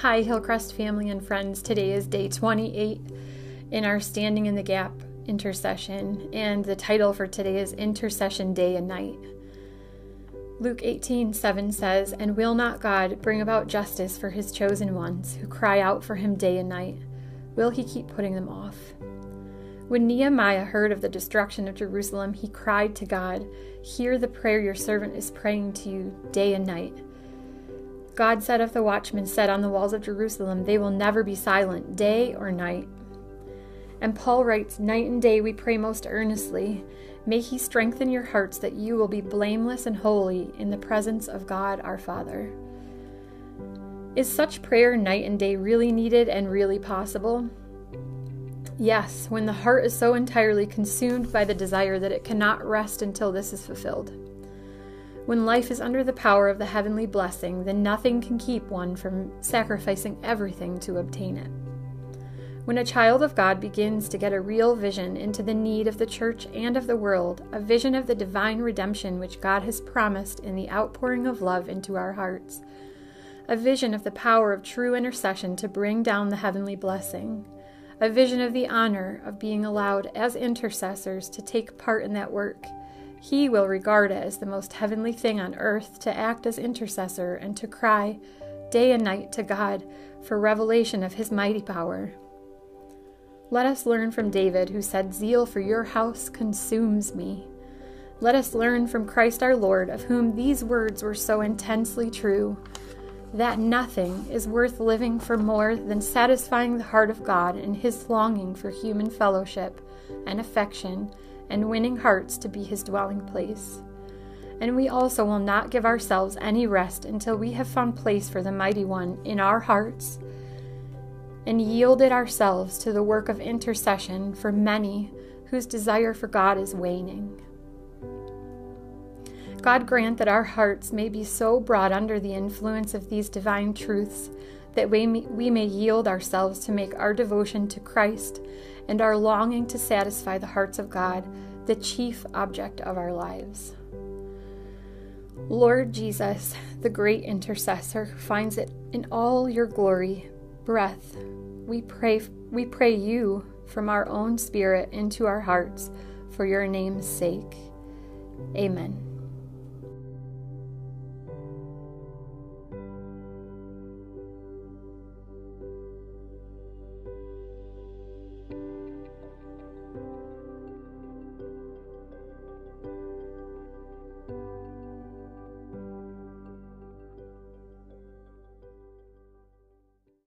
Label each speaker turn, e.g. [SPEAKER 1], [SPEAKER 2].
[SPEAKER 1] Hi, Hillcrest family and friends. Today is day 28 in our Standing in the Gap intercession, and the title for today is Intercession Day and Night. Luke 18 7 says, And will not God bring about justice for his chosen ones who cry out for him day and night? Will he keep putting them off? When Nehemiah heard of the destruction of Jerusalem, he cried to God, Hear the prayer your servant is praying to you day and night. God said of the watchmen set on the walls of Jerusalem, They will never be silent, day or night. And Paul writes, Night and day we pray most earnestly. May he strengthen your hearts that you will be blameless and holy in the presence of God our Father. Is such prayer night and day really needed and really possible? Yes, when the heart is so entirely consumed by the desire that it cannot rest until this is fulfilled. When life is under the power of the heavenly blessing, then nothing can keep one from sacrificing everything to obtain it. When a child of God begins to get a real vision into the need of the church and of the world, a vision of the divine redemption which God has promised in the outpouring of love into our hearts, a vision of the power of true intercession to bring down the heavenly blessing, a vision of the honor of being allowed as intercessors to take part in that work he will regard it as the most heavenly thing on earth to act as intercessor and to cry day and night to God for revelation of his mighty power. Let us learn from David, who said, Zeal for your house consumes me. Let us learn from Christ our Lord, of whom these words were so intensely true that nothing is worth living for more than satisfying the heart of God in his longing for human fellowship and affection and winning hearts to be his dwelling place. And we also will not give ourselves any rest until we have found place for the Mighty One in our hearts and yielded ourselves to the work of intercession for many whose desire for God is waning. God grant that our hearts may be so brought under the influence of these divine truths that we may, we may yield ourselves to make our devotion to Christ and our longing to satisfy the hearts of God the chief object of our lives. Lord Jesus, the great intercessor who finds it in all your glory, breath, we pray we pray you from our own spirit into our hearts for your name's sake. Amen.